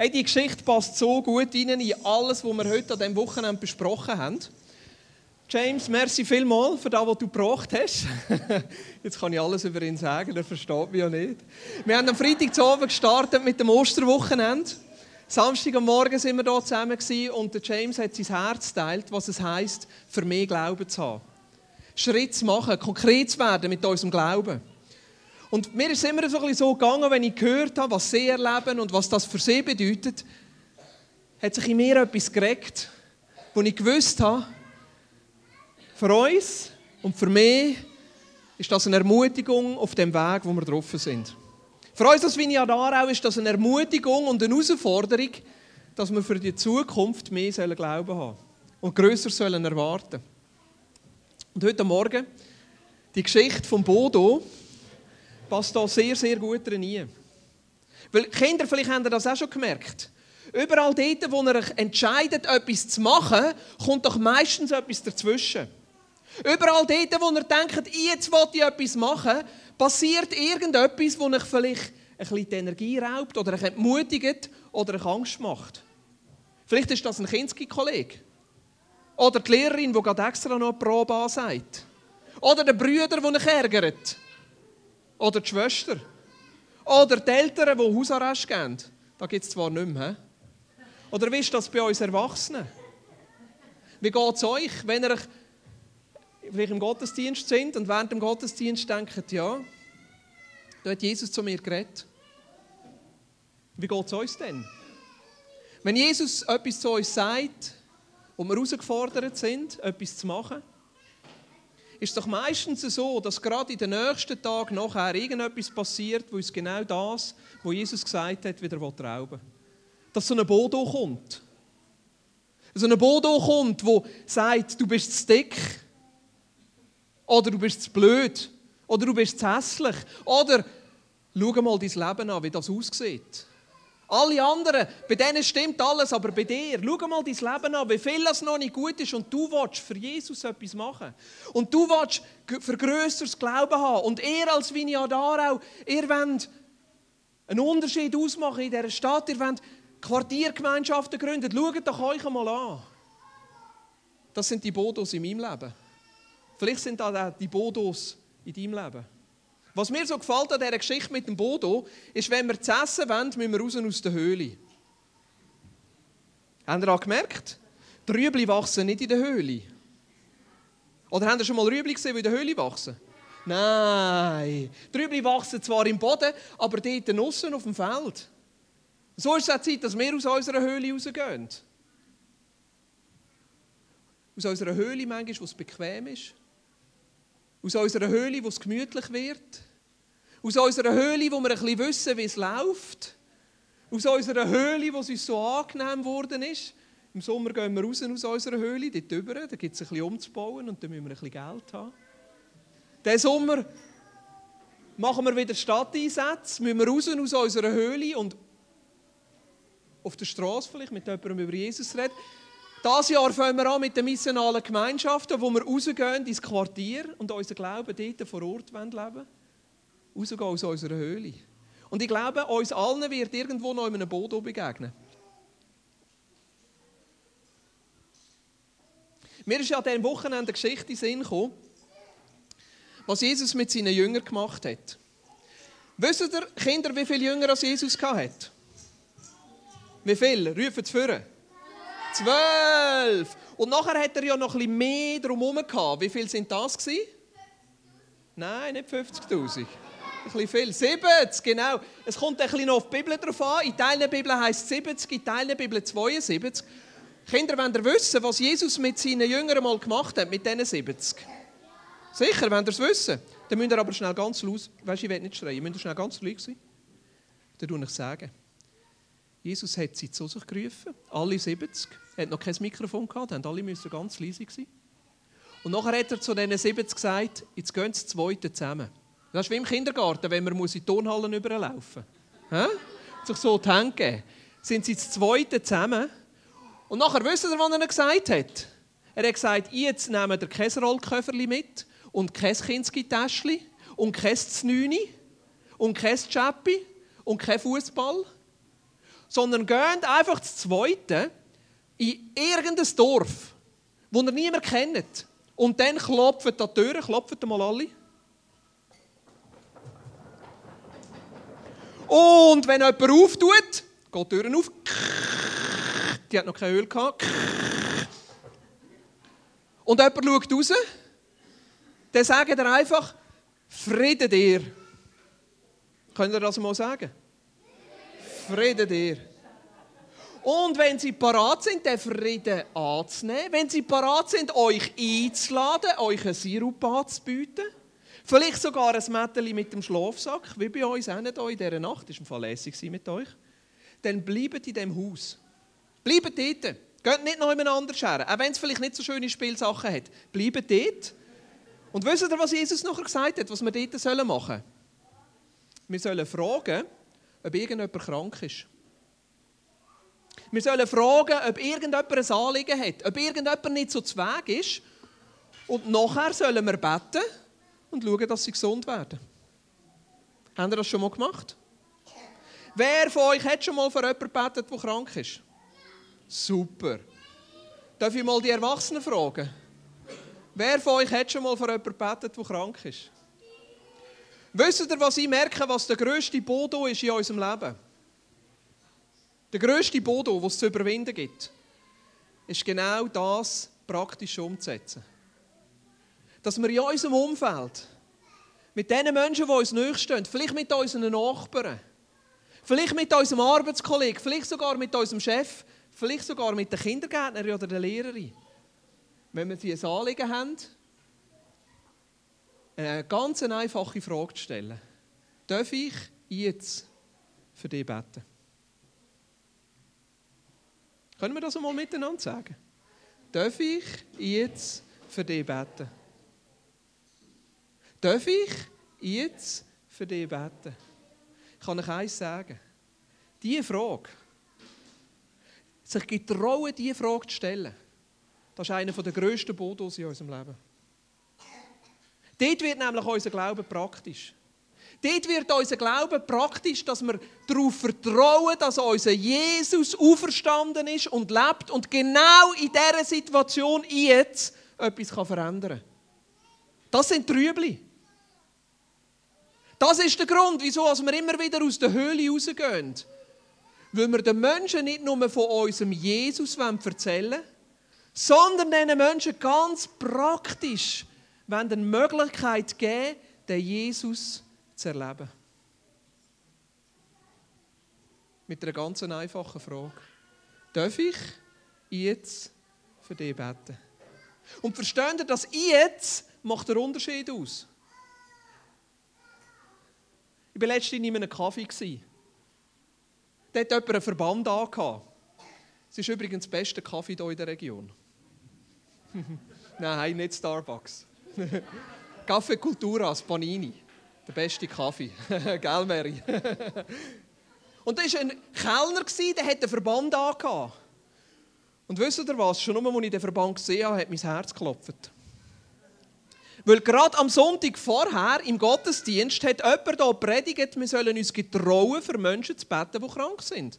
Hey, die Geschichte passt so gut in alles, was wir heute an diesem Wochenende besprochen haben. James, merci vielmals für das, was du gebracht hast. Jetzt kann ich alles über ihn sagen, er versteht mich ja nicht. Wir haben am Freitag zu Abend gestartet mit dem Osterwochenende. Samstag am Morgen sind wir hier zusammen und James hat sein Herz teilt, was es heisst, für mehr Glauben zu haben. Schritt zu machen, konkret zu werden mit unserem Glauben. Und mir ist es immer so, ein bisschen so gegangen, wenn ich gehört habe, was sie erleben und was das für sie bedeutet, hat sich in mir etwas geregt, wo ich gewusst habe, für uns und für mich ist das eine Ermutigung auf dem Weg, wo wir drauf sind. Für uns als Vineyard Aarau ist das eine Ermutigung und eine Herausforderung, dass wir für die Zukunft mehr Glauben haben und grösser sollen erwarten. Und heute Morgen die Geschichte von Bodo, passt da sehr, sehr gut rein. Weil Kinder, vielleicht haben ihr das auch schon gemerkt. Überall dort, wo ihr entscheidet, etwas zu machen, kommt doch meistens etwas dazwischen. Überall dort, wo ihr denkt, jetzt will ich etwas machen, passiert irgendetwas, das euch vielleicht ein bisschen die Energie raubt oder euch entmutigt oder euch Angst macht. Vielleicht ist das ein Kinski-Kollege. Oder die Lehrerin, die gerade extra noch eine Probe ansagt. Oder der Brüder, der euch ärgert. Oder die Schwester. Oder die Eltern, die Hausarrest geben. Da gibt es zwar nicht mehr. Oder wie ist das bei uns Erwachsenen? Wie geht es euch, wenn ihr vielleicht im Gottesdienst sind und während dem Gottesdienst denkt, ja, da hat Jesus zu mir geredet. Wie geht es uns denn? Wenn Jesus etwas zu uns sagt und wir herausgefordert sind, etwas zu machen, ist es doch meistens so, dass gerade in den nächsten Tagen nachher irgendetwas passiert, wo uns genau das, was Jesus gesagt hat, wieder rauben will. Dass so ein Bodo kommt. So ein Bodo kommt, wo sagt, du bist zu dick. Oder du bist zu blöd. Oder du bist zu hässlich. Oder schau mal dein Leben an, wie das aussieht. Alle anderen, bei denen stimmt alles, aber bei dir, schau mal dein Leben an, wie viel das noch nicht gut ist und du willst für Jesus etwas machen. Und du willst für grösseres Glauben haben. Und ihr als Vineyard Aarau, ihr wollt einen Unterschied ausmachen in dieser Stadt, ihr wollt Quartiergemeinschaften gründen. Schaut doch euch einmal an. Das sind die Bodos in meinem Leben. Vielleicht sind das auch die Bodos in deinem Leben. Was mir so gefällt an dieser Geschichte mit dem Bodo, ist, wenn wir zu essen wollen, müssen wir raus aus der Höhle. Habt ihr auch gemerkt? Die Rüebli wachsen nicht in der Höhle. Oder habt ihr schon mal Rüebli gesehen, die in der Höhle wachsen? Nein. Die Rüebli wachsen zwar im Boden, aber dort draussen auf dem Feld. So ist es auch Zeit, dass wir aus unserer Höhle rausgehen. Aus unserer Höhle manchmal, wo es bequem ist. Aus unserer Höhle, wo es gemütlich wird. Aus unserer Höhle, wo wir ein wissen, wie es läuft. Aus unserer Höhle, wo es uns so angenehm geworden ist. Im Sommer gehen wir raus aus unserer Höhle, dort drüber, da gibt es ein bisschen umzubauen und dann müssen wir ein bisschen Geld haben. Diesen Sommer machen wir wieder Stadteinsätze, müssen wir raus aus unserer Höhle und auf der Straße vielleicht mit jemandem über Jesus reden. Dieses Jahr fangen wir an mit den missionalen Gemeinschaften, wo wir rausgehen ins Quartier und unseren Glauben dort vor Ort leben wollen rausgehen aus unserer Höhle. Und ich glaube, uns allen wird irgendwo noch in einem Boot begegnen. Mir ist ja an diesem Wochenende eine Geschichte in Sinn gekommen, was Jesus mit seinen Jüngern gemacht hat. Wisst ihr, Kinder, wie viele Jünger Jesus hat? Wie viele? Rufen es vor. Zwölf! Und nachher hat er ja noch ein bisschen mehr drumherum gehabt. Wie viele sind das? Nein, nicht 50'000 ein bisschen viel. 70, genau. Es kommt ein bisschen noch auf die Bibel drauf an. In Teilen Bibel heisst es 70, in Teilen Bibel 72. Kinder, wollt ihr wissen, was Jesus mit seinen Jüngern mal gemacht hat, mit diesen 70? Sicher, wollt ihr es wissen? Dann müsst ihr aber schnell ganz laut, weißt ich will nicht schreien, müsst ihr schnell ganz ruhig sein. Dann tue ich sagen. Jesus hat sie zu sich gerufen, alle 70. Er hat noch kein Mikrofon gehabt, haben alle müssen ganz leise sein. Und nachher hat er zu diesen 70 gesagt, jetzt gehen sie zweite zusammen. Das ist wie im Kindergarten, wenn man in die Turnhallen überlaufen muss. Sich so die Hände geben. Sind sie zu zweiten zusammen. Und nachher wisst ihr, was er gesagt hat? Er hat gesagt, jetzt nehmt ihr kein Rollköfferli mit und kein Kinski-Täschchen und kein Znüni und kein Chappi und kein Fußball, sondern geht einfach das Zweite in irgendein Dorf, wo ihr niemand kennt. Und dann klopft an die Türen, klopft mal alle. Und wenn jemand auftut, geht die Türen auf. Die hat noch kein Öl gehabt. Und jemand schaut raus, dann sagt er einfach, Friede dir. Könnt ihr das mal sagen? Friede dir. Und wenn sie parat sind, den Frieden anzunehmen, wenn sie parat sind, euch einzuladen, euch einen Sirup anzubieten, vielleicht sogar ein Mädchen mit dem Schlafsack, wie bei uns auch nicht in dieser Nacht, das war verlässig mit euch, dann bleibt in diesem Haus. Bleibt dort. Geht nicht noch jemand anders her, auch wenn es vielleicht nicht so schöne Spielsachen hat. Bleibt dort. Und wisst ihr, was Jesus nachher gesagt hat, was wir dort machen sollen? Wir sollen fragen, ob irgendjemand krank ist. Wir sollen fragen, ob irgendjemand ein Anliegen hat, ob irgendjemand nicht so zu Weg ist. Und nachher sollen wir beten und schauen, dass sie gesund werden. Haben ihr das schon mal gemacht? Wer von euch hat schon mal für jemanden gebetet, der krank ist? Super. Darf ich mal die Erwachsenen fragen? Wer von euch hat schon mal für jemanden gebetet, der krank ist? Wisst ihr, was ich merke, was der grösste Bodo ist in unserem Leben? Der grösste Bodo, was es zu überwinden gibt, ist genau das praktisch umzusetzen. Dass wir in unserem Umfeld, mit den Menschen, die uns nachstehen, vielleicht mit unseren Nachbarn, vielleicht mit unserem Arbeitskollegen, vielleicht sogar mit unserem Chef, vielleicht sogar mit der Kindergärtnerin oder der Lehrerin, wenn wir sie ein Anliegen haben, eine ganz einfache Frage zu stellen. Darf ich jetzt für dich beten? Können wir das einmal miteinander sagen? Darf ich jetzt für dich beten? Darf ich jetzt für dich beten? Ich kann euch eins sagen. Diese Frage, sich getrauen, diese Frage zu stellen, das ist einer der grössten Bodos in unserem Leben. Dort wird nämlich unser Glaube praktisch. Dort wird unser Glaube praktisch, dass wir darauf vertrauen, dass unser Jesus auferstanden ist und lebt und genau in dieser Situation jetzt etwas verändern kann. Das sind Trübli. Das ist der Grund, wieso wir immer wieder aus der Höhle rausgehen. Weil wir den Menschen nicht nur von unserem Jesus erzählen wollen, sondern diesen Menschen ganz praktisch eine Möglichkeit geben, den Jesus zu erleben. Mit einer ganz einfachen Frage. Darf ich jetzt für dich beten? Und versteht ihr, dass jetzt macht der Unterschied aus? Ich war letztens in einem Kaffee. Dort hat jemand einen Verband angehabt. Es ist übrigens der beste Kaffee hier in der Region. Nein, nicht Starbucks. Kaffee Culturas, Panini. Der beste Kaffee. Gell, Mary? Und da war ein Kellner, der hat einen Verband angehabt. Und wisst ihr was? Schon nur, als ich den Verband gesehen habe, hat mein Herz geklopft. Weil gerade am Sonntag vorher im Gottesdienst hat jemand hier predigt, wir sollen uns getrauen, für Menschen zu beten, die krank sind.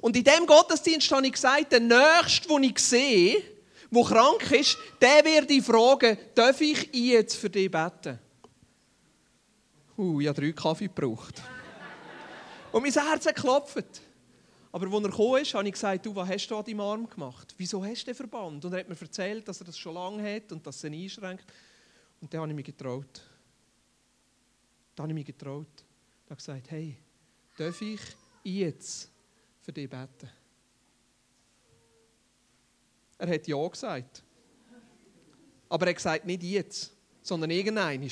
Und in diesem Gottesdienst habe ich gesagt, der Nächste, den ich sehe, der krank ist, der wird ich fragen, darf ich jetzt für dich beten? Uh, ich habe drei Kaffee gebraucht. Und mein Herz hat geklopft. Aber als er gekommen ist, habe ich gesagt, du, was hast du an deinem Arm gemacht? Wieso hast du den Verband? Und er hat mir erzählt, dass er das schon lange hat und dass es ihn einschränkt. Und dann habe ich mich getraut. Dann habe ich mich getraut. Ich habe gesagt, hey, darf ich jetzt für dich beten? Er hat Ja gesagt. Aber er hat gesagt, nicht jetzt, sondern irgendein.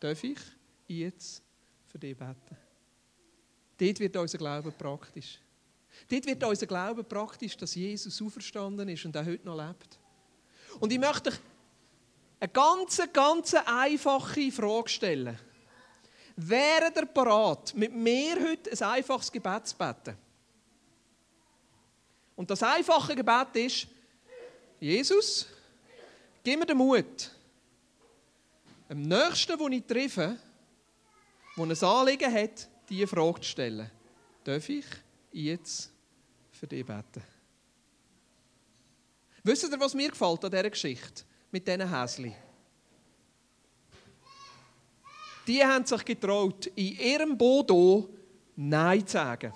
Darf ich jetzt für dich beten? Dort wird unser Glaube praktisch. Dort wird unser Glaube praktisch, dass Jesus auferstanden ist und auch heute noch lebt. Und ich möchte euch eine ganz, ganz einfache Frage stellen. Wäre ihr parat, mit mir heute ein einfaches Gebet zu beten? Und das einfache Gebet ist, Jesus, gib mir den Mut, am nächsten, den ich treffe, der ein Anliegen hat, diese Frage zu stellen. Darf ich jetzt für dich beten? Wisst ihr, was mir gefällt an dieser Geschichte mit diesen Häschen? Die haben sich getraut, in ihrem Bodo Nein zu sagen.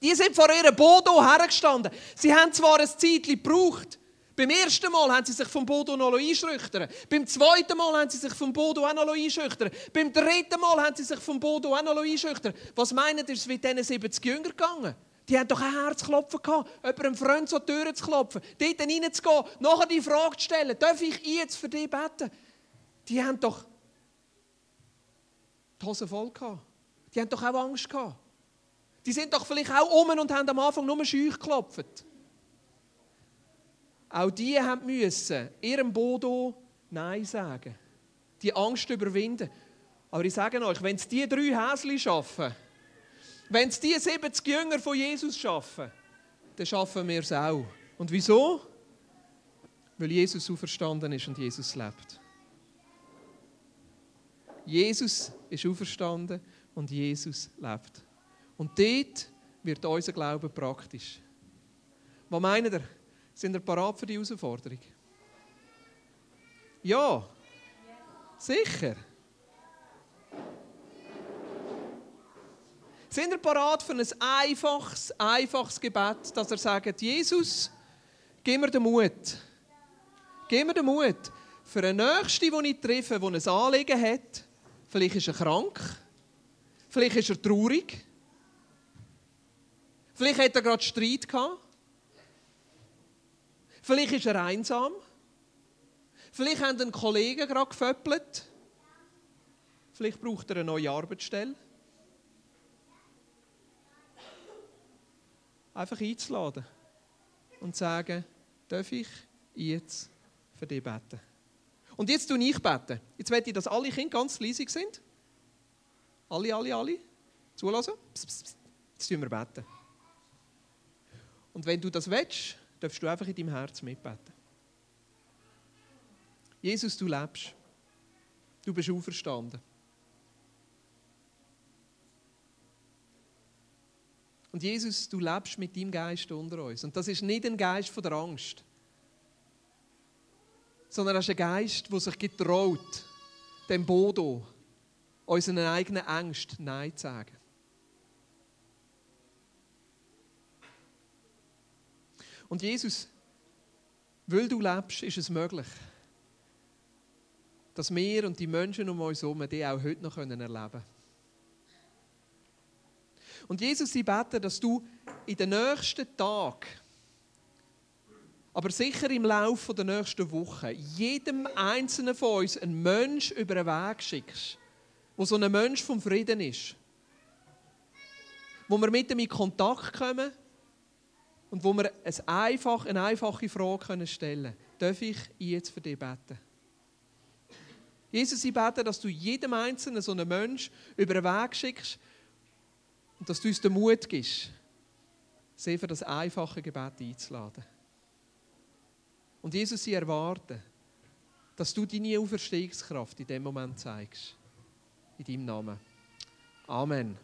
Die sind vor ihrem Bodo hergestanden. Sie haben zwar ein Zeitchen gebraucht. Beim ersten Mal haben sie sich vom Bodo noch einschüchtern Beim zweiten Mal haben sie sich vom Bodo auch noch einschüchtern Beim dritten Mal haben sie sich vom Bodo auch noch einschüchtern Was meinen Sie, ist es mit diesen 70 Jüngern gegangen? Die haben doch ein Herzklopfen gehabt, jemandem Freund zur Tür zu klopfen, dort reinzugehen, nachher die Frage zu stellen, darf ich jetzt für dich beten? Die haben doch die Hose voll gehabt. Die haben doch auch Angst gehabt. Die sind doch vielleicht auch um und haben am Anfang nur schüch geklopft. Auch die müssen ihrem Bodo Nein sagen. Die Angst überwinden. Aber ich sage euch, wenn es die drei Häschen schaffen, wenn es die 70 Jünger von Jesus schaffen, dann schaffen wir es auch. Und wieso? Weil Jesus auferstanden ist und Jesus lebt. Jesus ist auferstanden und Jesus lebt. Und dort wird unser Glaube praktisch. Was meint ihr? Sind ihr parat für die Herausforderung? Ja. Sicher. Sind ihr parat für ein einfaches, einfaches Gebet, dass er sagt, Jesus, gib mir den Mut. Gib mir den Mut für einen Nächsten, den ich treffe, der ein Anliegen hat. Vielleicht ist er krank. Vielleicht ist er traurig. Vielleicht hat er gerade Streit gehabt. Vielleicht ist er einsam. Vielleicht haben einen Kollegen gerade geföppelt. Vielleicht braucht er eine neue Arbeitsstelle. Einfach einzuladen und zu sagen, darf ich jetzt für dich beten? Und jetzt tue ich beten. Jetzt möchte ich, dass alle Kinder ganz leise sind. Alle, alle, alle. Zulassen. Psst, psst, psst. Jetzt tun wir beten. Und wenn du das willst, darfst du einfach in deinem Herz mitbeten. Jesus, du lebst. Du bist auferstanden. Und Jesus, du lebst mit deinem Geist unter uns. Und das ist nicht ein Geist von der Angst, sondern das ist ein Geist, der sich getraut, dem Bodo, unseren eigenen Ängsten Nein zu sagen. Und Jesus, weil du lebst, ist es möglich, dass wir und die Menschen um uns herum die auch heute noch erleben können. Und Jesus, ich bete, dass du in den nächsten Tagen, aber sicher im Laufe der nächsten Woche, jedem Einzelnen von uns einen Mensch über den Weg schickst, wo so ein Mensch vom Frieden ist. Wo wir mit ihm in Kontakt kommen und wo wir eine, einfach, eine einfache Frage stellen können. Darf ich jetzt für dich beten? Jesus, ich bete, dass du jedem Einzelnen so einen Mensch über den Weg schickst und dass du uns den Mut gibst, sie für das einfache Gebet einzuladen. Und Jesus, sie erwarten, dass du deine Auferstehungskraft in dem Moment zeigst. In deinem Namen. Amen.